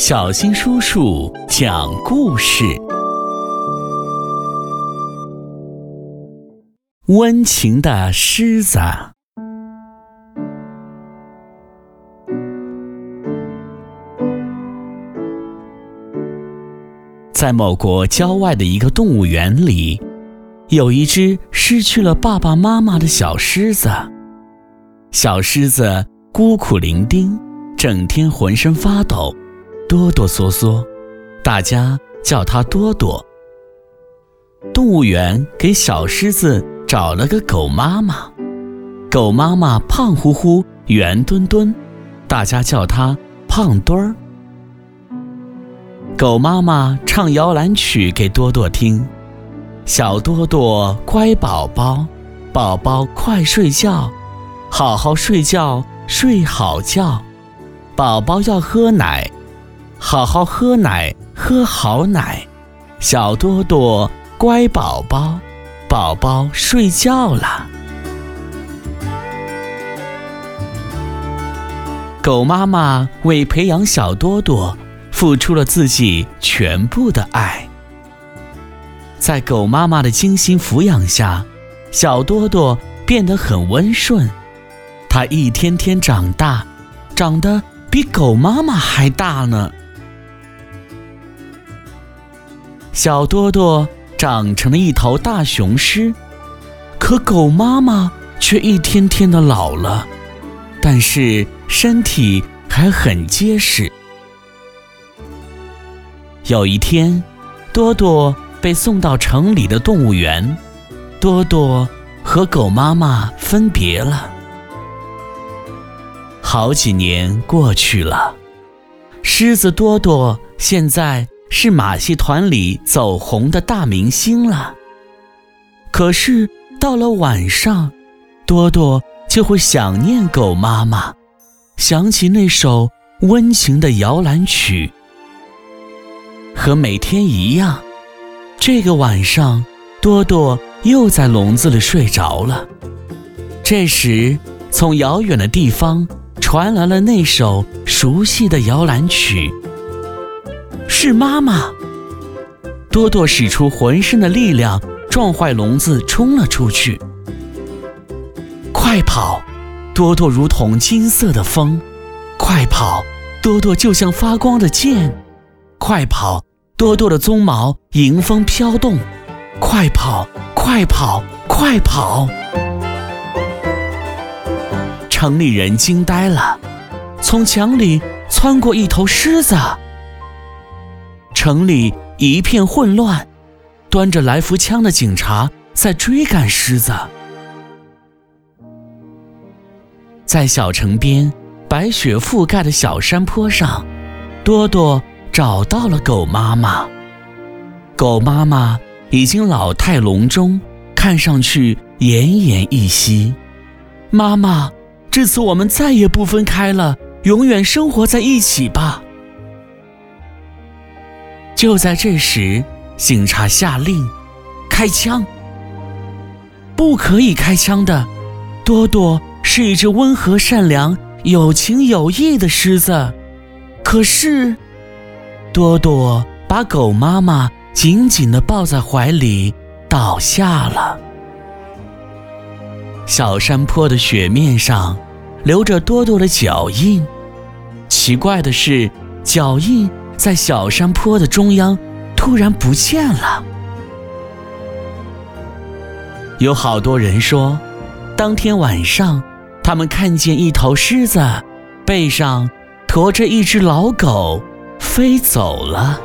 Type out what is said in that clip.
小新叔叔讲故事，温情的狮子。在某国郊外的一个动物园里，有一只失去了爸爸妈妈的小狮子。小狮子孤苦伶仃，整天浑身发抖。哆哆嗦嗦，大家叫它多多。动物园给小狮子找了个狗妈妈，狗妈妈胖乎乎、圆墩墩，大家叫它胖墩儿。狗妈妈唱摇篮曲给多多听：“小多多乖宝宝，宝宝快睡觉，好好睡觉，睡好觉，宝宝要喝奶。”好好喝奶，喝好奶，小多多乖宝宝，宝宝睡觉了。狗妈妈为培养小多多，付出了自己全部的爱。在狗妈妈的精心抚养下，小多多变得很温顺，它一天天长大，长得比狗妈妈还大呢。小多多长成了一头大雄狮，可狗妈妈却一天天的老了，但是身体还很结实。有一天，多多被送到城里的动物园，多多和狗妈妈分别了。好几年过去了，狮子多多现在。是马戏团里走红的大明星了。可是到了晚上，多多就会想念狗妈妈，想起那首温情的摇篮曲。和每天一样，这个晚上，多多又在笼子里睡着了。这时，从遥远的地方传来了那首熟悉的摇篮曲。是妈妈。多多使出浑身的力量，撞坏笼子，冲了出去。快跑！多多如同金色的风。快跑！多多就像发光的箭。快跑！多多的鬃毛迎风飘动。快跑！快跑！快跑！城里人惊呆了，从墙里窜过一头狮子。城里一片混乱，端着来福枪的警察在追赶狮子。在小城边白雪覆盖的小山坡上，多多找到了狗妈妈。狗妈妈已经老态龙钟，看上去奄奄一息。妈妈，这次我们再也不分开了，永远生活在一起吧。就在这时，警察下令开枪。不可以开枪的，多多是一只温和善良、有情有义的狮子。可是，多多把狗妈妈紧紧地抱在怀里，倒下了。小山坡的雪面上，留着多多的脚印。奇怪的是，脚印。在小山坡的中央，突然不见了。有好多人说，当天晚上，他们看见一头狮子，背上驮着一只老狗，飞走了。